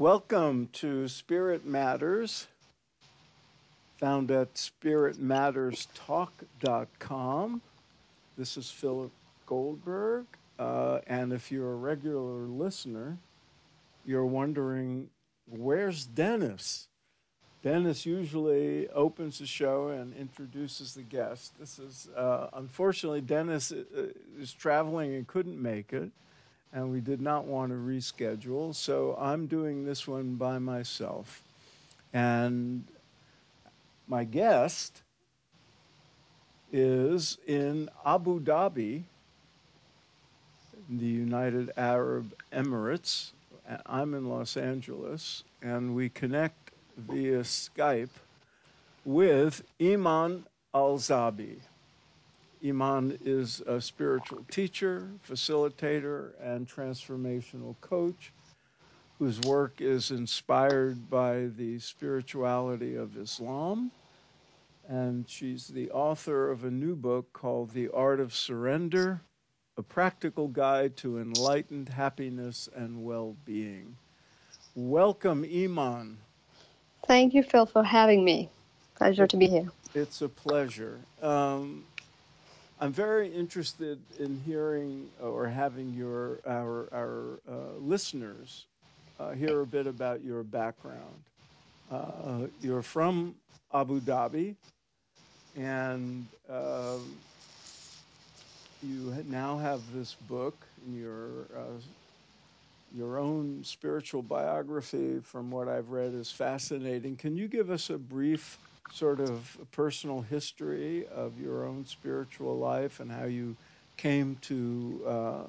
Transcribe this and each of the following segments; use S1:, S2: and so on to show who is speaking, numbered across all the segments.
S1: Welcome to Spirit Matters, found at spiritmatterstalk.com. This is Philip Goldberg, uh, and if you're a regular listener, you're wondering, where's Dennis? Dennis usually opens the show and introduces the guest. This is, uh, unfortunately, Dennis uh, is traveling and couldn't make it and we did not want to reschedule. So I'm doing this one by myself. And my guest is in Abu Dhabi, the United Arab Emirates. I'm in Los Angeles, and we connect via Skype with Iman Alzabi. Iman is a spiritual teacher, facilitator, and transformational coach whose work is inspired by the spirituality of Islam. And she's the author of a new book called The Art of Surrender A Practical Guide to Enlightened Happiness and Well Being. Welcome, Iman.
S2: Thank you, Phil, for having me. Pleasure to be here.
S1: It's a pleasure. Um, I'm very interested in hearing or having your our our uh, listeners uh, hear a bit about your background. Uh, you're from Abu Dhabi, and um, you now have this book, your uh, your own spiritual biography. From what I've read, is fascinating. Can you give us a brief sort of personal history of your own spiritual life and how you came to uh,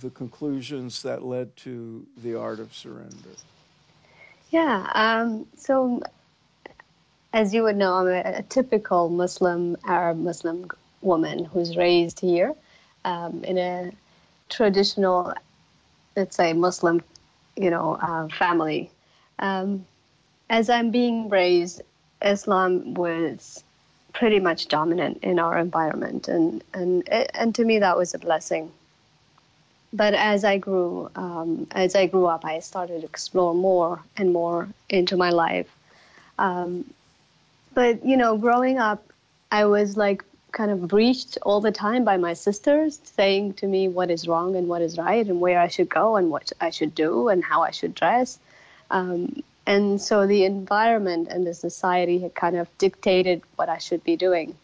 S1: the conclusions that led to the art of surrender.
S2: Yeah. Um, so, as you would know, I'm a, a, typical Muslim, Arab Muslim woman who's raised here um, in a traditional, let's say, Muslim, you know, uh, family. Um, as I'm being raised, Islam was pretty much dominant in our environment, and and and to me that was a blessing. But as I grew, um, as I grew up, I started to explore more and more into my life. Um, but you know, growing up, I was like kind of breached all the time by my sisters, saying to me what is wrong and what is right, and where I should go and what I should do and how I should dress. Um, and so the environment and the society had kind of dictated what I should be doing.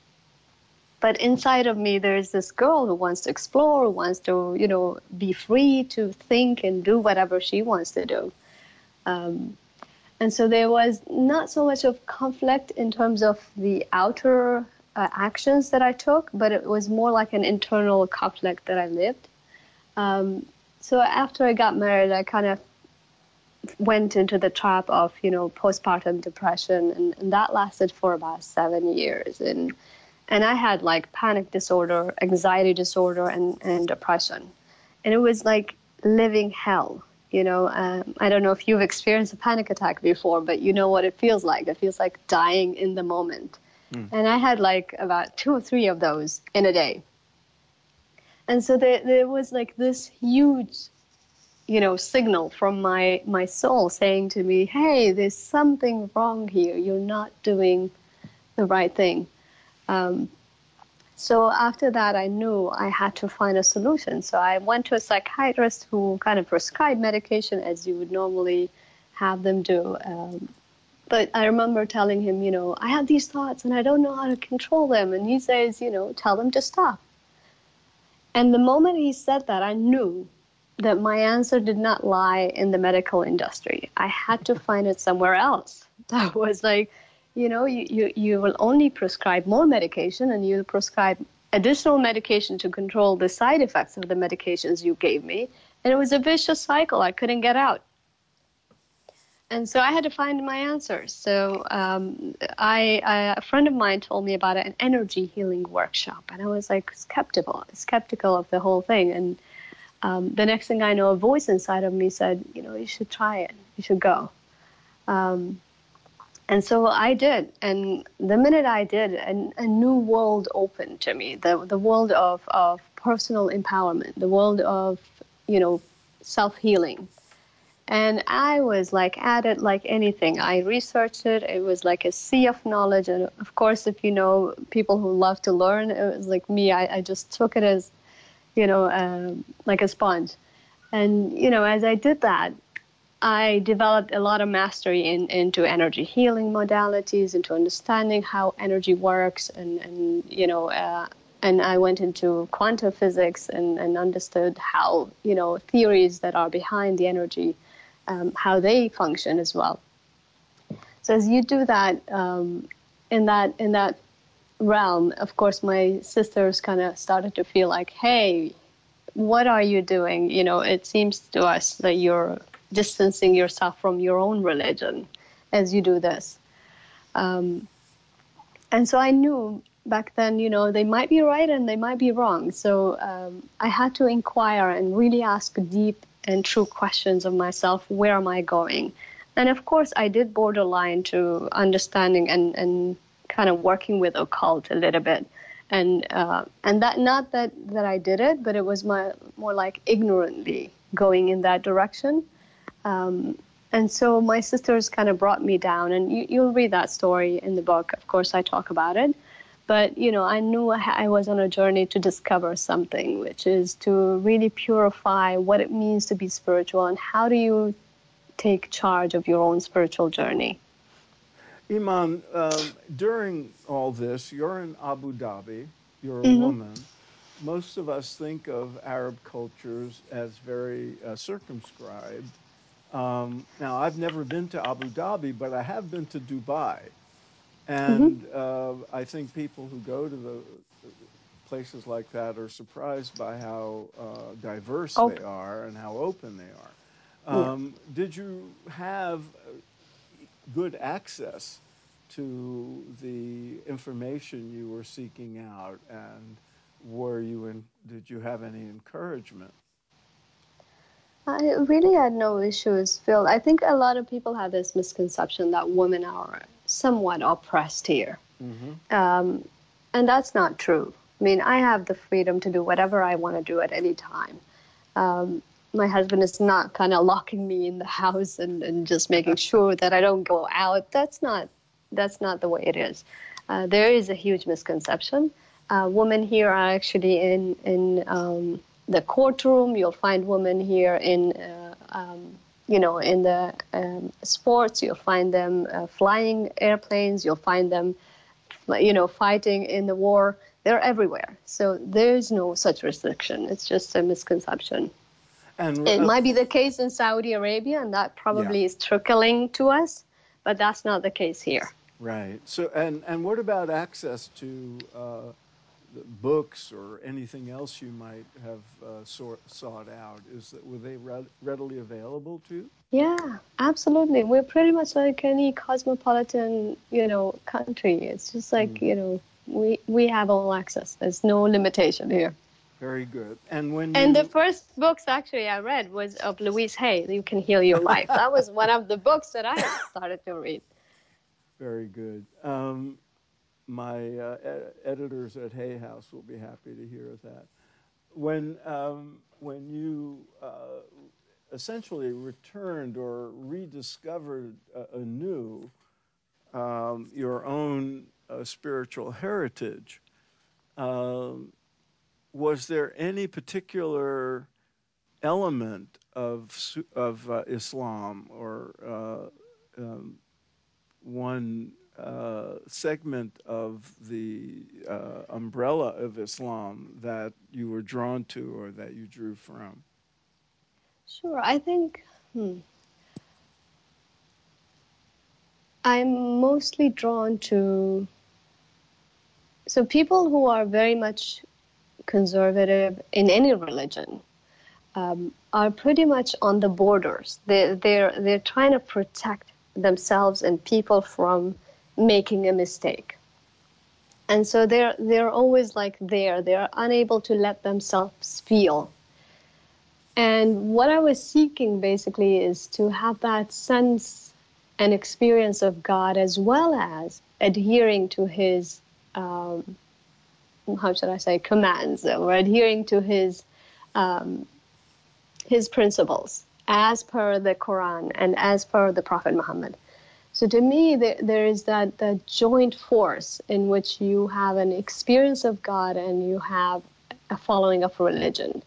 S2: But inside of me, there's this girl who wants to explore, who wants to, you know, be free to think and do whatever she wants to do. Um, and so there was not so much of conflict in terms of the outer uh, actions that I took, but it was more like an internal conflict that I lived. Um, so after I got married, I kind of went into the trap of you know postpartum depression and, and, that lasted for about seven years. And and i had like panic disorder anxiety disorder and, and depression. And it was like living hell you know? Um, i don't know if you've experienced a panic attack before but you know what it feels like. It feels like dying in the moment. Mm. and i had like about two or three of those in a day. And so there, there was like this huge you know signal from my my soul saying to me hey there's something wrong here. You're not doing the right thing. Um, so after that i knew i had to find a solution. So i went to a psychiatrist who kind of prescribed medication as you would normally have them do. Um, but i remember telling him you know i have these thoughts and i don't know how to control them. And he says you know tell them to stop. And the moment he said that i knew that my answer did not lie in the medical industry. I had to find it somewhere else. That was like, you know, you, you, you will only prescribe more medication and you'll prescribe additional medication to control the side effects of the medications you gave me. And it was a vicious cycle. I couldn't get out. And so I had to find my answers. So um, I, I, a friend of mine told me about an energy healing workshop, and I was like skeptical, skeptical of the whole thing. And um, the next thing I know, a voice inside of me said, you know, you should try it. You should go. Um, and so I did. And the minute I did, a, a new world opened to me the, the world of, of personal empowerment, the world of, you know, self healing. And I was like at it like anything. I researched it. It was like a sea of knowledge. And of course, if you know people who love to learn, it was like me. I, I just took it as, you know, um, like a sponge. And, you know, as I did that, I developed a lot of mastery in, into energy healing modalities, into understanding how energy works, and, and you know, uh, and I went into quantum physics and, and understood how, you know, theories that are behind the energy, um, how they function as well. So as you do that, um, in that in that realm, of course, my sisters kind of started to feel like, hey, what are you doing? You know, it seems to us that you're distancing yourself from your own religion as you do this. Um, and so I knew back then, you know, they might be right and they might be wrong. So um, I had to inquire and really ask deep and true questions of myself where am I going? And of course, I did borderline to understanding and, and kind of working with occult a little bit. And uh, and that not that that I did it, but it was my more like ignorantly going in that direction. Um, and so my sisters kind of brought me down, and you, you'll read that story in the book. Of course, I talk about it. But you know, I knew I was on a journey to discover something, which is to really purify what it means to be spiritual and how do you take charge of your own spiritual journey.
S1: Iman, um, during all this, you're in Abu Dhabi. You're a mm-hmm. woman. Most of us think of Arab cultures as very uh, circumscribed. Um, now, I've never been to Abu Dhabi, but I have been to Dubai. Mm-hmm. And mm-hmm. uh, I think people who go to the places like that are surprised by how uh, diverse they are and how open they are. Um, yeah. Did you have uh, good access to the information you were seeking out, and were you in? Did you have any encouragement?
S2: I really had no issues, Phil. I think a lot of people have this misconception that women are somewhat oppressed here. Mm-hmm. Um, and that's not true. I mean, I have the freedom to do whatever I want to do at any time. Um, my husband is not kind of locking me in the house and, and just making sure that I don't go out. That's not that's not the way it is. Uh, there is a huge misconception. Uh, women here are actually in in um, the courtroom. You'll find women here in uh, um, you know, in the um, sports, you'll find them uh, flying airplanes, you'll find them, you know, fighting in the war. They're everywhere. So there's no such restriction. It's just a misconception. And it uh, might be the case in Saudi Arabia, and that probably yeah. is trickling to us, but that's not the case here.
S1: Right. So, and and what about access to uh, books or anything else you might have uh, sort, sought out? Is that were they re- readily available to you?
S2: Yeah, absolutely. We're pretty much like any cosmopolitan, you know, country. It's just like mm. you know, we we have all access. There's no limitation here.
S1: Very good. And when
S2: and you... the first books actually I read was of Louise Hay. You can heal your life. that was one of the books that I started to read.
S1: Very good. Um, my uh, ed- editors at Hay House will be happy to hear that. When um, when you uh, essentially returned or rediscovered uh, anew um, your own uh, spiritual heritage, um, was there any particular element of of uh, Islam or uh, um, one uh, segment of the uh, umbrella of Islam that you were drawn to or that you drew from?
S2: Sure, I think hmm, I'm mostly drawn to so people who are very much conservative in any religion um, are pretty much on the borders. They, they're they're trying to protect themselves and people from making a mistake. And so they're they're always like there. They're unable to let themselves feel. And what I was seeking basically is to have that sense and experience of God as well as adhering to His, um, how should I say, commands or adhering to His, um, His principles as per the Quran and as per the Prophet Muhammad. So to me, there, there is that, that joint force in which you have an experience of God and you have a following of religion.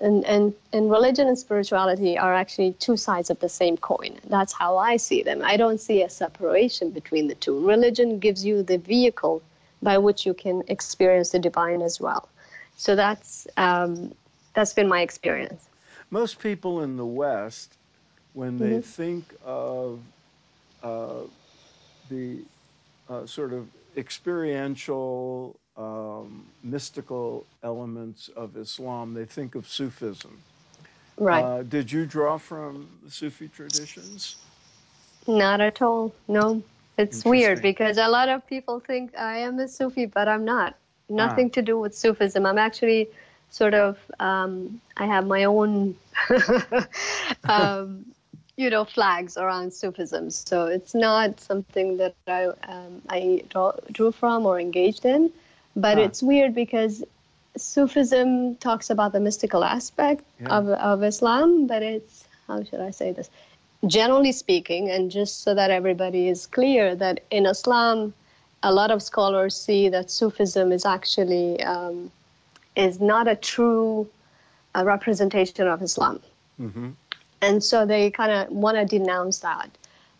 S2: And, and, and religion and spirituality are actually two sides of the same coin. That's how I see them. I don't see a separation between the two. Religion gives you the vehicle by which you can experience the divine as well. So that's um, that's been my experience.
S1: Most people in the West, when they mm-hmm. think of uh, the uh, sort of experiential, um, mystical elements of Islam, they think of Sufism.
S2: Right. Uh,
S1: did you draw from the Sufi traditions?
S2: Not at all. No. It's weird because a lot of people think I am a Sufi, but I'm not. Nothing ah. to do with Sufism. I'm actually sort of, um, I have my own um, you know flags around Sufism. So it's not something that I um, I draw, drew from or engaged in, but huh. it's weird because Sufism talks about the mystical aspect yeah. of of Islam, but it's how should I say this? Generally speaking, and just so that everybody is clear, that in Islam, a lot of scholars see that Sufism is actually um, is not a true uh, representation of Islam. Mm-hmm and so they kind of want to denounce that.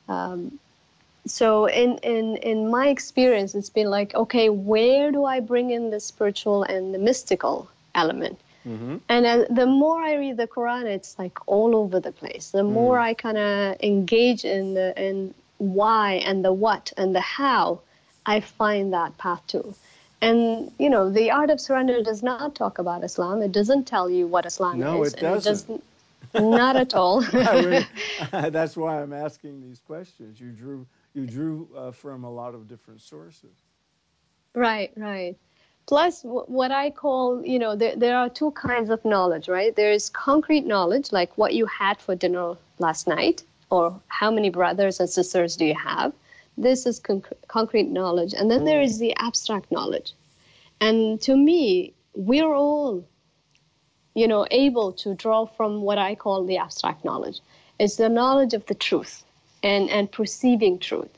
S2: Um, so in, in in my experience, it's been like, okay, where do I bring in the spiritual and the mystical element? Mm-hmm. And uh, the more I read the Quran, it's like all over the place. The more mm. I kind of engage in the in why and the what and the how, I find that path too. And you know, the art of surrender does not talk about Islam. It doesn't tell you what Islam
S1: no,
S2: is.
S1: it doesn't. It doesn't
S2: not at all.
S1: that's why I'm asking these questions. You drew you drew uh, from a lot of different sources.
S2: Right, right. Plus, what I call, you know, there, there are two kinds of knowledge, right? There's concrete knowledge, like what you had for dinner last night, or how many brothers and sisters do you have. This is con- concrete knowledge. And then there is the abstract knowledge. And to me, we're all you know, able to draw from what I call the abstract knowledge. It's the knowledge of the truth and, and perceiving truth.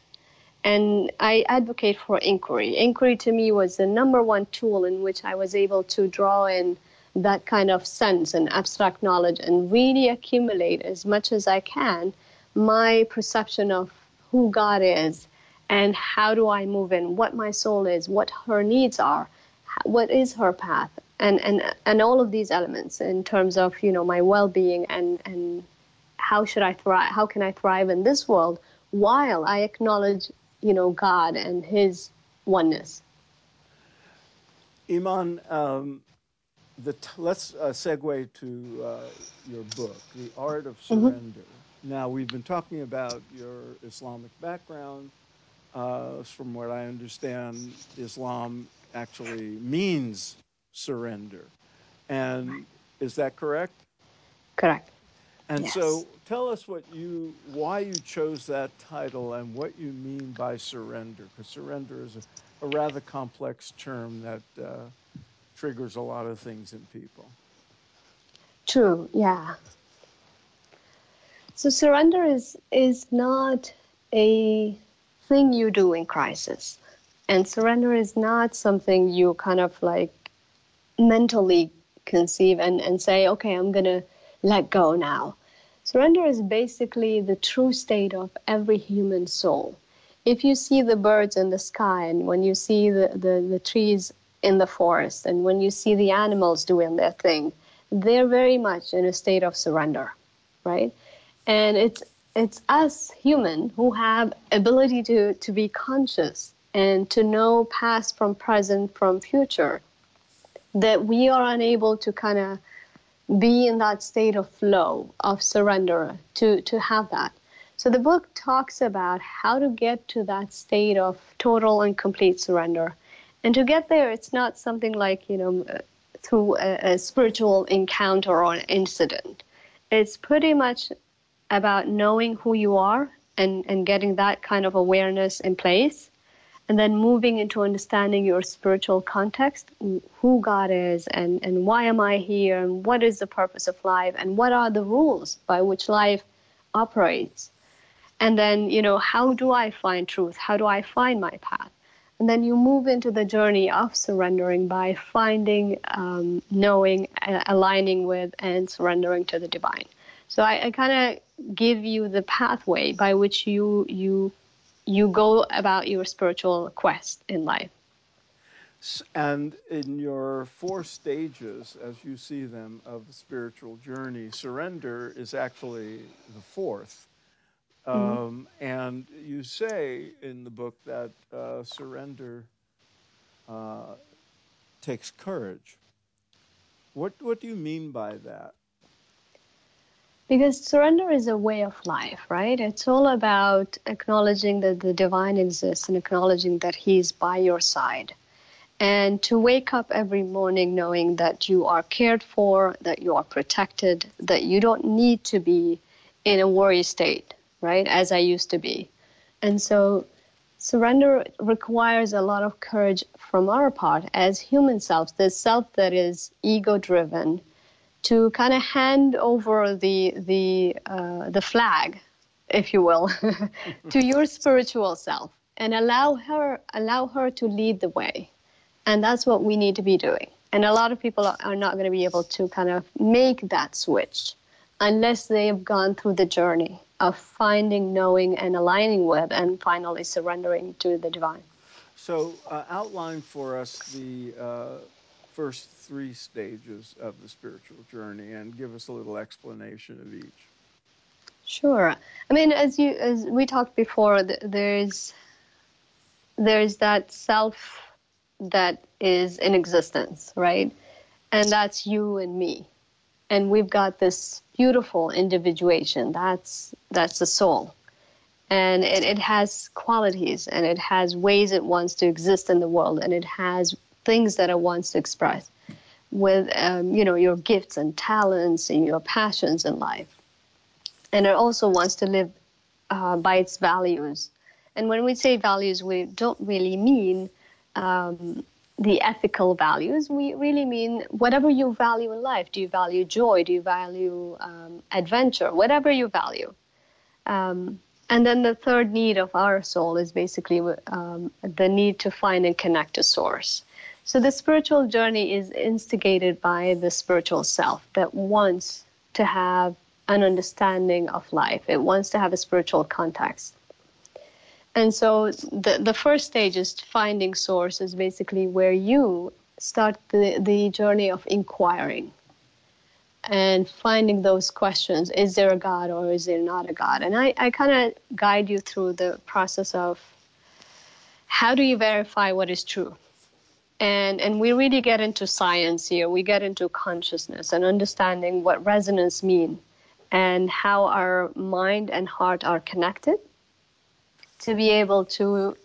S2: And I advocate for inquiry. Inquiry to me was the number one tool in which I was able to draw in that kind of sense and abstract knowledge and really accumulate as much as I can my perception of who God is and how do I move in, what my soul is, what her needs are, what is her path, and and and all of these elements in terms of you know my well-being and and how should I thrive? How can I thrive in this world while I acknowledge you know God and His oneness?
S1: Iman, um, the t- let's uh, segue to uh, your book, The Art of mm-hmm. Surrender. Mm-hmm. Now we've been talking about your Islamic background. Uh, from what I understand, Islam actually means surrender. And is that correct?
S2: Correct.
S1: And so tell us what you why you chose that title and what you mean by surrender because surrender is a, a, rather complex term that uh, triggers a lot of things in people.
S2: True, yeah. So surrender is is not a thing you do in crisis. And surrender is not something you kind of like mentally conceive and, and say, okay, I'm going to let go now. Surrender is basically the true state of every human soul. If you see the birds in the sky and when you see the, the, the trees in the forest and when you see the animals doing their thing, they're very much in a state of surrender, right? And it's it's us human who have ability to, to be conscious and to know past from present from future that we are unable to kind of be in that state of flow of surrender to to have that. So the book talks about how to get to that state of total and complete surrender. And to get there it's not something like you know through a, a spiritual encounter or an incident. It's pretty much about knowing who you are and and getting that kind of awareness in place and then moving into understanding your spiritual context, who God is, and, and why am I here, and what is the purpose of life, and what are the rules by which life operates. And then, you know, how do I find truth? How do I find my path? And then you move into the journey of surrendering by finding, um, knowing, uh, aligning with, and surrendering to the divine. So I, I kind of give you the pathway by which you you you go about your spiritual quest in life.
S1: And in your four stages, as you see them, of the spiritual journey, surrender is actually the fourth. Mm-hmm. Um, and you say in the book that uh, surrender uh, takes courage. What, what do you mean by that?
S2: Because surrender is a way of life, right? It's all about acknowledging that the divine exists and acknowledging that He is by your side. And to wake up every morning knowing that you are cared for, that you are protected, that you don't need to be in a worry state, right? As I used to be. And so surrender requires a lot of courage from our part as human selves, the self that is ego driven to kind of hand over the the uh, the flag, if you will, to your spiritual self and allow her allow her to lead the way, and that's what we need to be doing. And a lot of people are not going to be able to kind of make that switch unless they have gone through the journey of finding, knowing, and aligning with, and finally surrendering to the divine.
S1: So, uh, outline for us the uh, first three stages of the spiritual journey and give us a little explanation of each.
S2: Sure. I mean, as you as we talked before, there's there's that self that is in existence, right? And that's you and me. And we've got this beautiful individuation. That's that's the soul. And it, it has qualities and it has ways it wants to exist in the world and it has things that it wants to express with um, you know your gifts and talents and your passions in life. And it also wants to live uh, by its values. And when we say values we don't really mean um, the ethical values. We really mean whatever you value in life. Do you value joy? Do you value um, adventure? Whatever you value. Um, and then the third need of our soul is basically um, the need to find and connect to source so the spiritual journey is instigated by the spiritual self that wants to have an understanding of life. It wants to have a spiritual context. And so the, the first stage is finding source is basically where you start the, the journey of inquiring and finding those questions. Is there a God or is there not a God? And I, I kind of guide you through the process of how do you verify what is true? And and we really get into science here. We get into consciousness and understanding what resonance mean and how our mind and heart are connected to be able to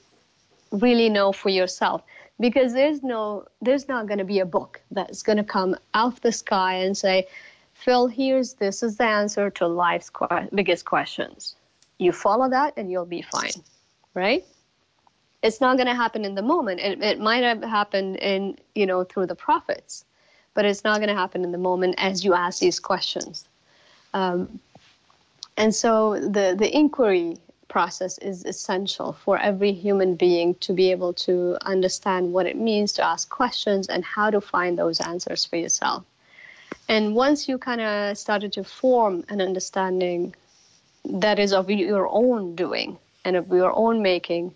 S2: really know for yourself. Because there's no there's not going to be a book that's going to come out of the sky and say phil here's this is the answer to life's qu- biggest questions. You follow that and you'll be fine right it's not going to happen in the moment. It, it might have happened in, you know, through the prophets, but it's not going to happen in the moment as you ask these questions. Um, and so the, the inquiry process is essential for every human being to be able to understand what it means to ask questions and how to find those answers for yourself. And once you kind of started to form an understanding that is of your own doing and of your own making,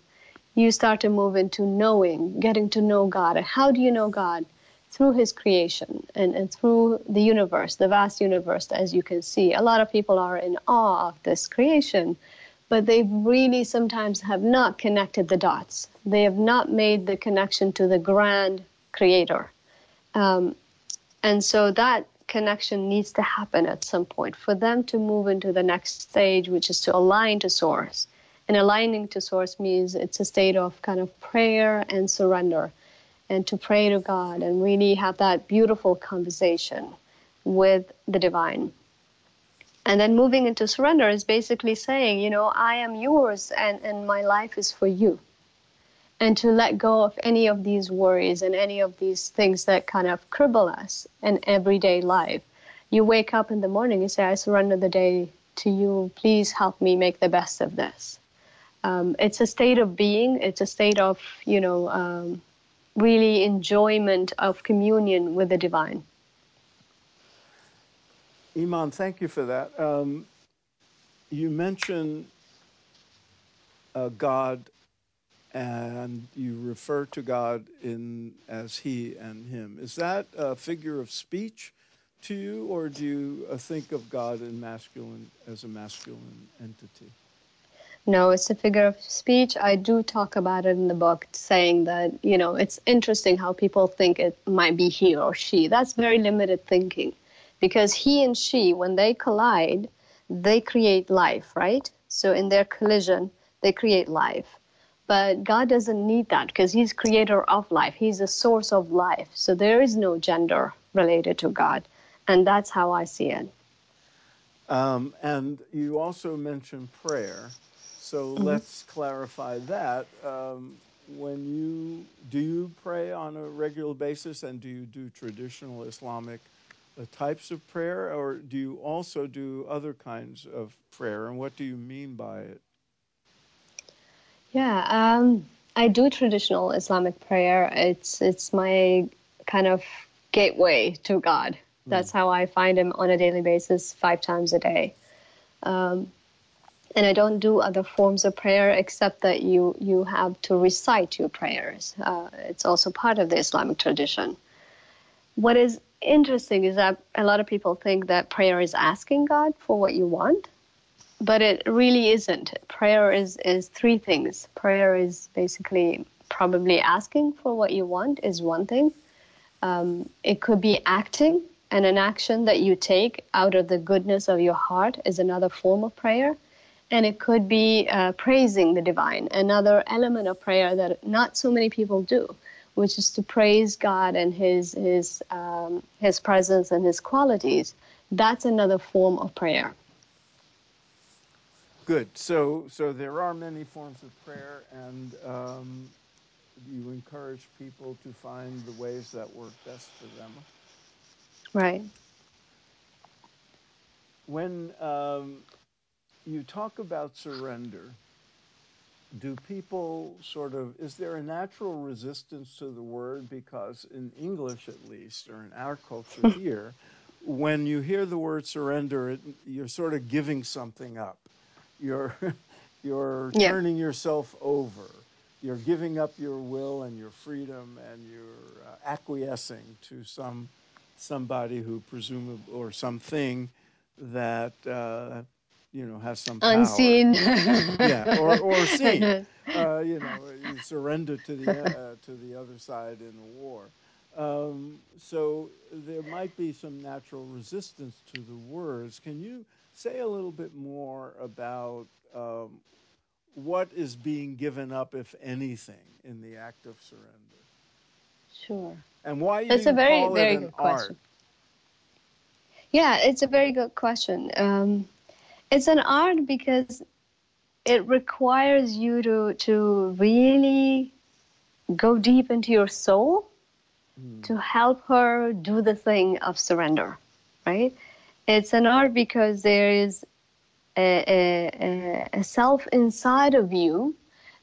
S2: you start to move into knowing, getting to know God. And how do you know God? Through His creation and, and through the universe, the vast universe, as you can see. A lot of people are in awe of this creation, but they really sometimes have not connected the dots. They have not made the connection to the grand creator. Um, and so that connection needs to happen at some point for them to move into the next stage, which is to align to source and aligning to source means it's a state of kind of prayer and surrender and to pray to God and really have that beautiful conversation with the divine. And then moving into surrender is basically saying, you know, I am yours and, and my life is for you. and to let go of any of these worries and any of these things that kind of cripple us in everyday life. You wake up in the morning, you say, I surrender the day to you. Please help me make the best of this. Um, it's a state of being, it's a state of, you know, um, really enjoyment of communion with the divine.
S1: Iman, thank you for that. Um, you mentioned uh, God and you refer to God in as he and him. Is that a figure of speech to you, or do you uh, think of God in masculine as a masculine entity?
S2: No, it's a figure of speech. I do talk about it in the book, saying that, you know, it's interesting how people think it might be he or she. That's very limited thinking because he and she, when they collide, they create life, right? So in their collision, they create life. But God doesn't need that because He's creator of life. He's the source of life. So there is no gender related to God. And that's how I see it.
S1: Um, and you also mentioned prayer. So mm-hmm. let's clarify that. Um, when you do you pray on a regular basis, and do you do traditional Islamic uh, types of prayer, or do you also do other kinds of prayer? And what do you mean by it?
S2: Yeah, um, I do traditional Islamic prayer. It's it's my kind of gateway to God. That's mm. how I find Him on a daily basis, five times a day. Um, and I don't do other forms of prayer except that you you have to recite your prayers. Uh, it's also part of the Islamic tradition. What is interesting is that a lot of people think that prayer is asking God for what you want, but it really isn't. Prayer is is three things. Prayer is basically probably asking for what you want is one thing. Um, it could be acting, and an action that you take out of the goodness of your heart is another form of prayer and it could be uh, praising the divine, another element of prayer that not so many people do, which is to praise God and His His um, His presence and His qualities. That's another form of prayer.
S1: Good. So so there are many forms of prayer, and um, you encourage people to find the ways that work best for them.
S2: Right.
S1: When um, you talk about surrender. Do people sort of, is there a natural resistance to the word? Because in English, at least, or in our culture here, when you hear the word surrender, it, you're sort of giving something up. You're, you're yeah. turning yourself over. You're giving up your will and your freedom, and you're uh, acquiescing to some somebody who presumably or something that uh, you know has some power.
S2: unseen.
S1: Yeah or or seen. Uh, you know you surrender to the uh, to the other side in the war. Um, so there might be some natural resistance to the words. Can you say a little bit more about um, what is being given up if anything in the act of surrender?
S2: Sure.
S1: And why you
S2: That's a very, very good
S1: art?
S2: Question. Yeah, it's a very good question. Um, it's an art because it requires you to to really go deep into your soul mm. to help her do the thing of surrender right it's an art because there is a, a, a self inside of you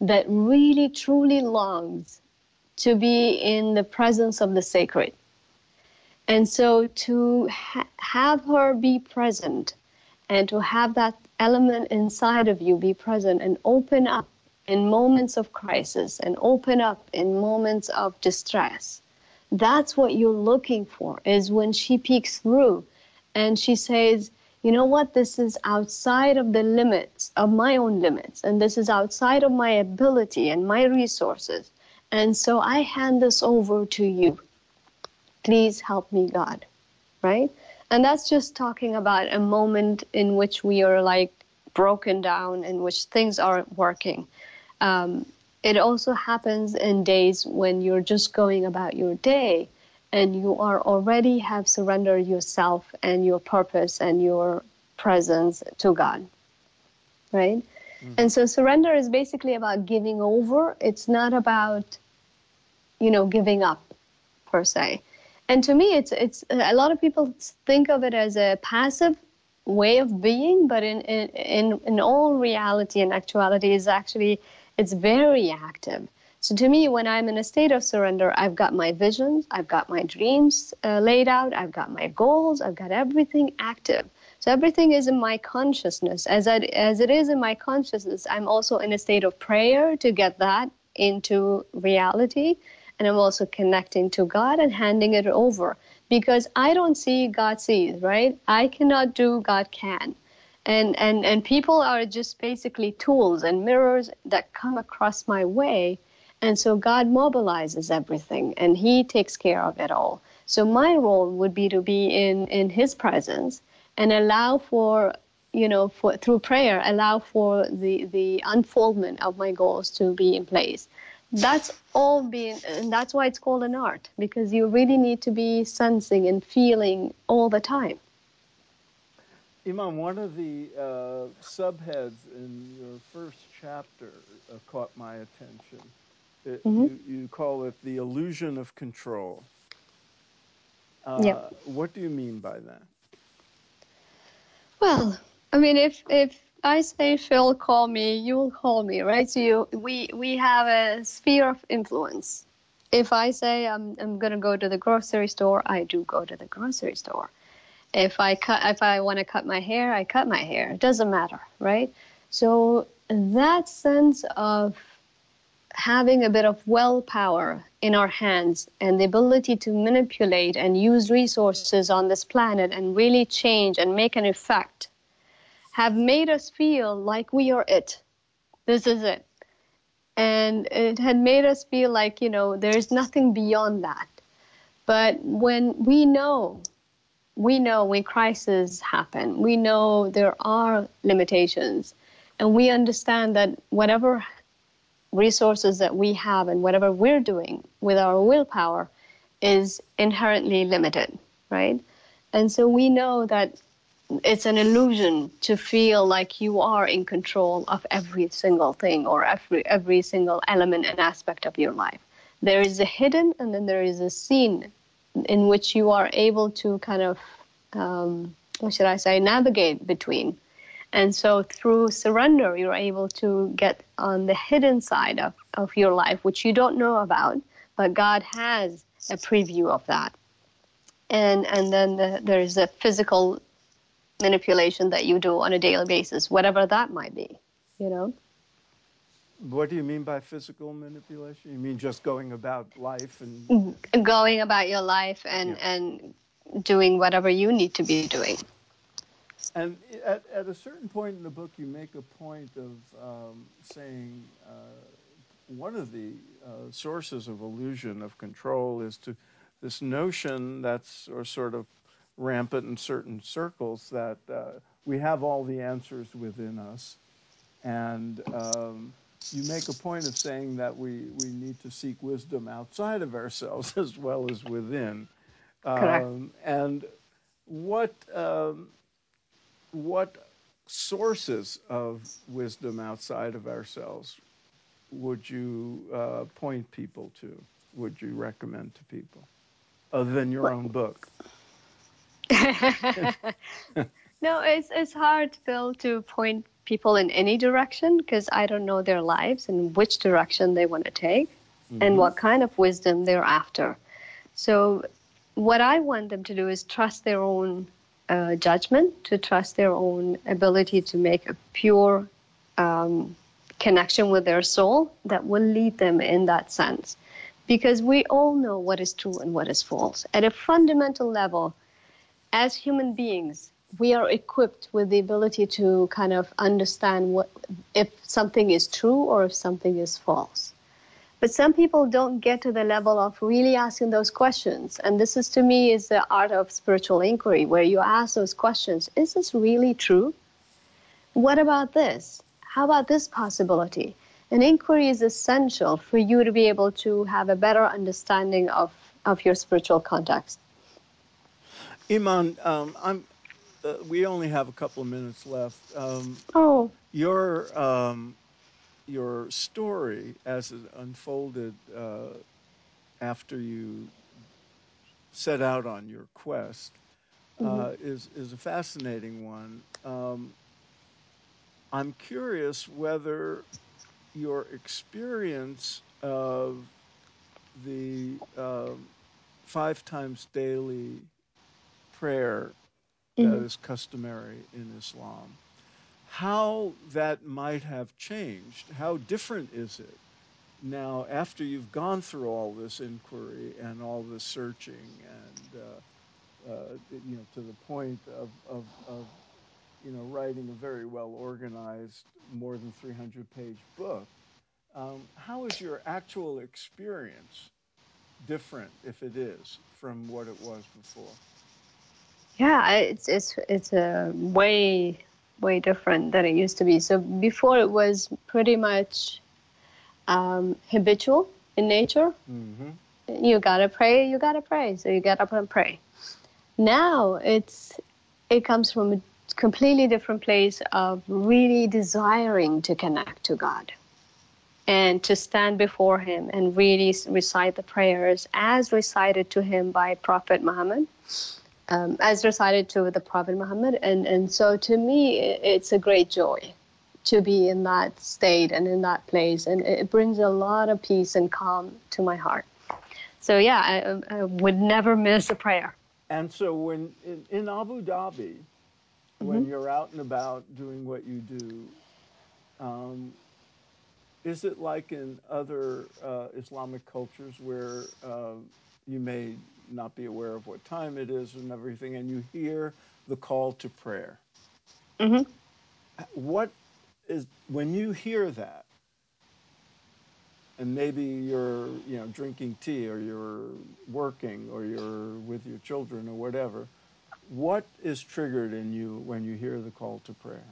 S2: that really truly longs to be in the presence of the sacred and so to ha- have her be present and to have that element inside of you be present and open up in moments of crisis and open up in moments of distress. That's what you're looking for is when she peeks through and she says, you know what, this is outside of the limits of my own limits, and this is outside of my ability and my resources. And so I hand this over to you. Please help me, God. Right? And that's just talking about a moment in which we are like broken down, in which things aren't working. Um, it also happens in days when you're just going about your day and you are already have surrendered yourself and your purpose and your presence to God. Right? Mm-hmm. And so surrender is basically about giving over. It's not about, you know, giving up per se. And to me, it's it's a lot of people think of it as a passive way of being, but in in in all reality and actuality, is actually it's very active. So to me, when I'm in a state of surrender, I've got my visions, I've got my dreams uh, laid out, I've got my goals, I've got everything active. So everything is in my consciousness. As I, as it is in my consciousness, I'm also in a state of prayer to get that into reality, and I'm also connecting to God and handing it over because I don't see God sees, right? I cannot do God can. And and and people are just basically tools and mirrors that come across my way and so God mobilizes everything and He takes care of it all. So my role would be to be in, in His presence and allow for, you know, for, through prayer, allow for the, the unfoldment of my goals to be in place. That's all being, and that's why it's called an art, because you really need to be sensing and feeling all the time.
S1: Iman, one of the uh, subheads in your first chapter uh, caught my attention. It, mm-hmm. you, you call it the illusion of control. Uh, yep. What do you mean by that?
S2: Well, I mean, if if I say Phil, call me, you'll call me, right? So you, we we have a sphere of influence. If I say I'm I'm gonna go to the grocery store, I do go to the grocery store. If I cut, if I want to cut my hair, I cut my hair. It doesn't matter, right? So that sense of having a bit of willpower in our hands and the ability to manipulate and use resources on this planet and really change and make an effect have made us feel like we are it. This is it. And it had made us feel like, you know, there's nothing beyond that. But when we know, we know when crises happen, we know there are limitations, and we understand that whatever resources that we have and whatever we're doing with our willpower is inherently limited, right? And so we know that it's an illusion to feel like you are in control of every single thing or every every single element and aspect of your life. There is a hidden and then there is a seen in which you are able to kind of um, what should I say navigate between and so through surrender, you're able to get on the hidden side of, of your life, which you don't know about, but God has a preview of that. And, and then the, there's a physical manipulation that you do on a daily basis, whatever that might be, you know?
S1: What do you mean by physical manipulation? You mean just going about life and
S2: going about your life and, yeah. and doing whatever you need to be doing.
S1: And at, at a certain point in the book, you make a point of um, saying uh, one of the uh, sources of illusion of control is to this notion that's or sort of rampant in certain circles that uh, we have all the answers within us. And um, you make a point of saying that we, we need to seek wisdom outside of ourselves as well as within.
S2: Correct. Um,
S1: and what um, what sources of wisdom outside of ourselves would you uh, point people to? Would you recommend to people, other than your own book?
S2: no, it's it's hard, Phil, to point people in any direction because I don't know their lives and which direction they want to take mm-hmm. and what kind of wisdom they're after. So, what I want them to do is trust their own uh, judgment, to trust their own ability to make a pure um, connection with their soul that will lead them in that sense. Because we all know what is true and what is false. At a fundamental level, as human beings, we are equipped with the ability to kind of understand what if something is true or if something is false. But some people don't get to the level of really asking those questions. And this is to me is the art of spiritual inquiry, where you ask those questions. Is this really true? What about this? How about this possibility? An inquiry is essential for you to be able to have a better understanding of, of your spiritual context.
S1: Iman, um, I'm uh, we only have a couple of minutes left. Um,
S2: Oh.
S1: your um, your story as it unfolded uh, after you set out on your quest uh, is is a fascinating one. Um, I'm curious whether your experience of the um, five times daily prayer that
S2: hmm
S1: is customary in Islam, how that might have changed. How different is it now after you've gone through all this inquiry and all this searching and uh, uh, you know to the point of, of, of you know writing a very well organized more than 300 page book um, how is your actual experience different if it is from what it was before
S2: Yeah, it's it's it's a way way different than it used to be. So before it was pretty much um, habitual in nature.
S1: mm-hmm.
S2: You gotta pray, you gotta pray. So you get up and pray. Now it's it comes from a completely different place of really desiring to connect to God and to stand before Him and really recite the prayers as recited to Him by Prophet Muhammad um, as recited to the Prophet Muhammad. And, and so to me, it's a great joy to be in that state and in that place. And it brings a lot of peace and calm to my heart. So, yeah, I, I would never miss a prayer.
S1: and so when in, in abu dhabi
S2: hmm
S1: when you're out and about doing what you do um, is it like in other uh, Islamic cultures where uh, you may not be aware of what time it is and everything, and you hear the call to prayer?
S2: hmm
S1: What is when you hear that, and maybe you're you know drinking tea or you're working or you're with your children or whatever, what is triggered in you when you hear the call to prayer?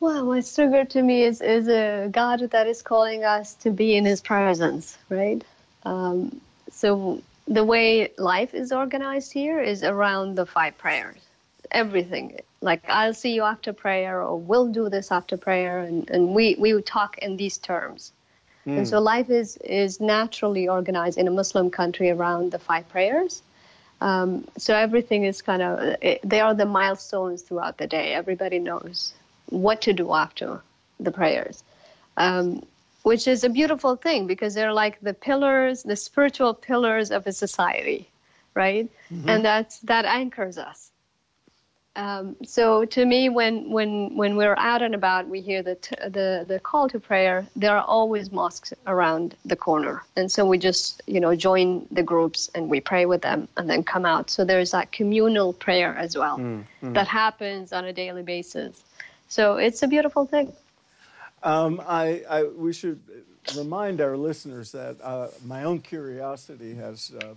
S2: Well, what's triggered to me is, is a God that is calling us to be in His presence, right? Um, so the way life is organized here is around the five prayers. Everything. Like I'll see you after prayer or we'll do this after prayer and, and we, we would talk in these terms. And so
S1: Mm,
S2: life is, is naturally organized in a Muslim country around the five prayers. Um, so everything is kind of, it, they are the milestones throughout the day. Everybody knows what to do after the prayers, um, which is a beautiful thing because they're like the pillars, the spiritual pillars of a society, right?
S1: hmm
S2: And that's, that anchors us. Um, so to me, when when when we're out and about, we hear the t- the the call to prayer. There are always mosques around the corner, and so we just you know join the groups and we pray with them, and then come out. So there's that communal prayer as well
S1: mm, mm.
S2: that happens on a daily basis. So it's a beautiful thing.
S1: Um, I, I, we should remind our listeners that uh, my own curiosity has uh,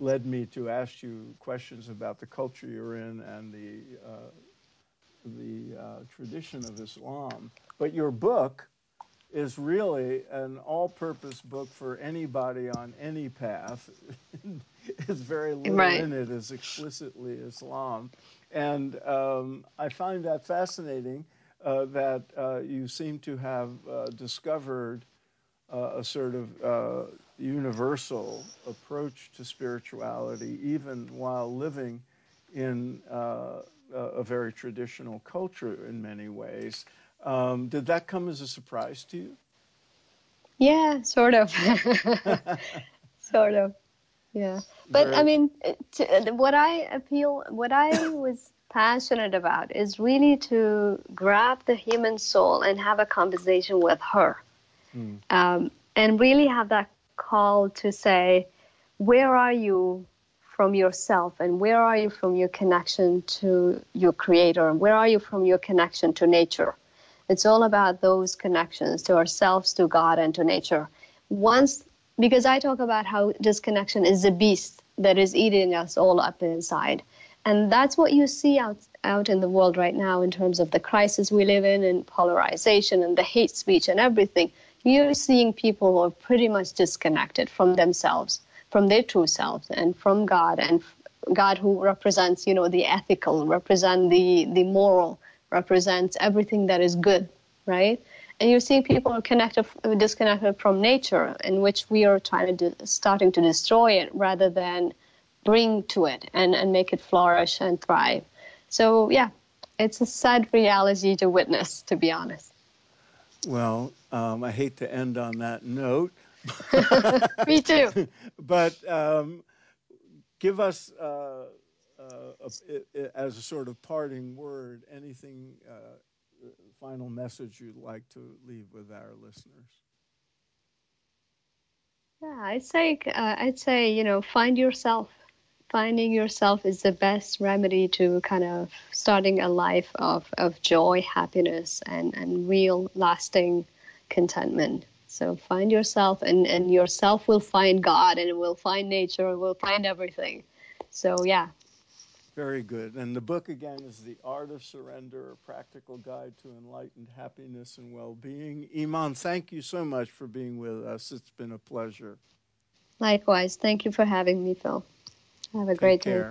S1: led me to ask you questions about the culture you're in and the uh, the uh, tradition of Islam. But your book is really an all-purpose book for anybody on any path. it's very little
S2: Right.
S1: in it is explicitly Islam, and um, I find that fascinating. Uh, that uh, you seem to have uh, discovered uh, a sort of uh, universal approach to spirituality, even while living in uh, a very traditional culture in many ways. Um, did that come as a surprise to you?
S2: Yeah, sort of. sort of. Yeah, but I mean, to, what I appeal, what I was passionate about is really to grab the human soul and have a conversation with her,
S1: Mm,
S2: um, and really have that call to say, where are you from yourself, and where are you from your connection to your creator, and where are you from your connection to nature? It's all about those connections to ourselves, to God, and to nature. Once, because I talk about how disconnection is a beast that is eating us all up inside. And that's what you see out, out in the world right now in terms of the crisis we live in and polarization and the hate speech and everything. You're seeing people who are pretty much disconnected from themselves, from their true selves, and from God, and God who represents, you know, the ethical, represent the the moral, represents everything that is good, right? And you're seeing people are connected, disconnected from nature, in which we are trying to do, starting to destroy it rather than bring to it and, and make it flourish and thrive. So yeah, it's a sad reality to witness, to be honest.
S1: Well, um, I hate to end on that note.
S2: Me too.
S1: but um, give us, uh, uh, a, as a sort of parting word, anything, uh, final message you'd like to leave with our listeners.
S2: Yeah, I'd say, uh, I'd say, you know, find yourself. Finding yourself is the best remedy to kind of starting a life of, of joy, happiness, and, and real lasting contentment. So find yourself, and, and yourself will find God, and will find nature, it will find everything. So, yeah.
S1: Very good. And the book again is The Art of Surrender, a practical guide to enlightened happiness and well being. Iman, thank you so much for being with us. It's been a pleasure.
S2: Likewise. Thank you for having me, Phil. Have a
S1: Take
S2: great
S1: care.
S2: day.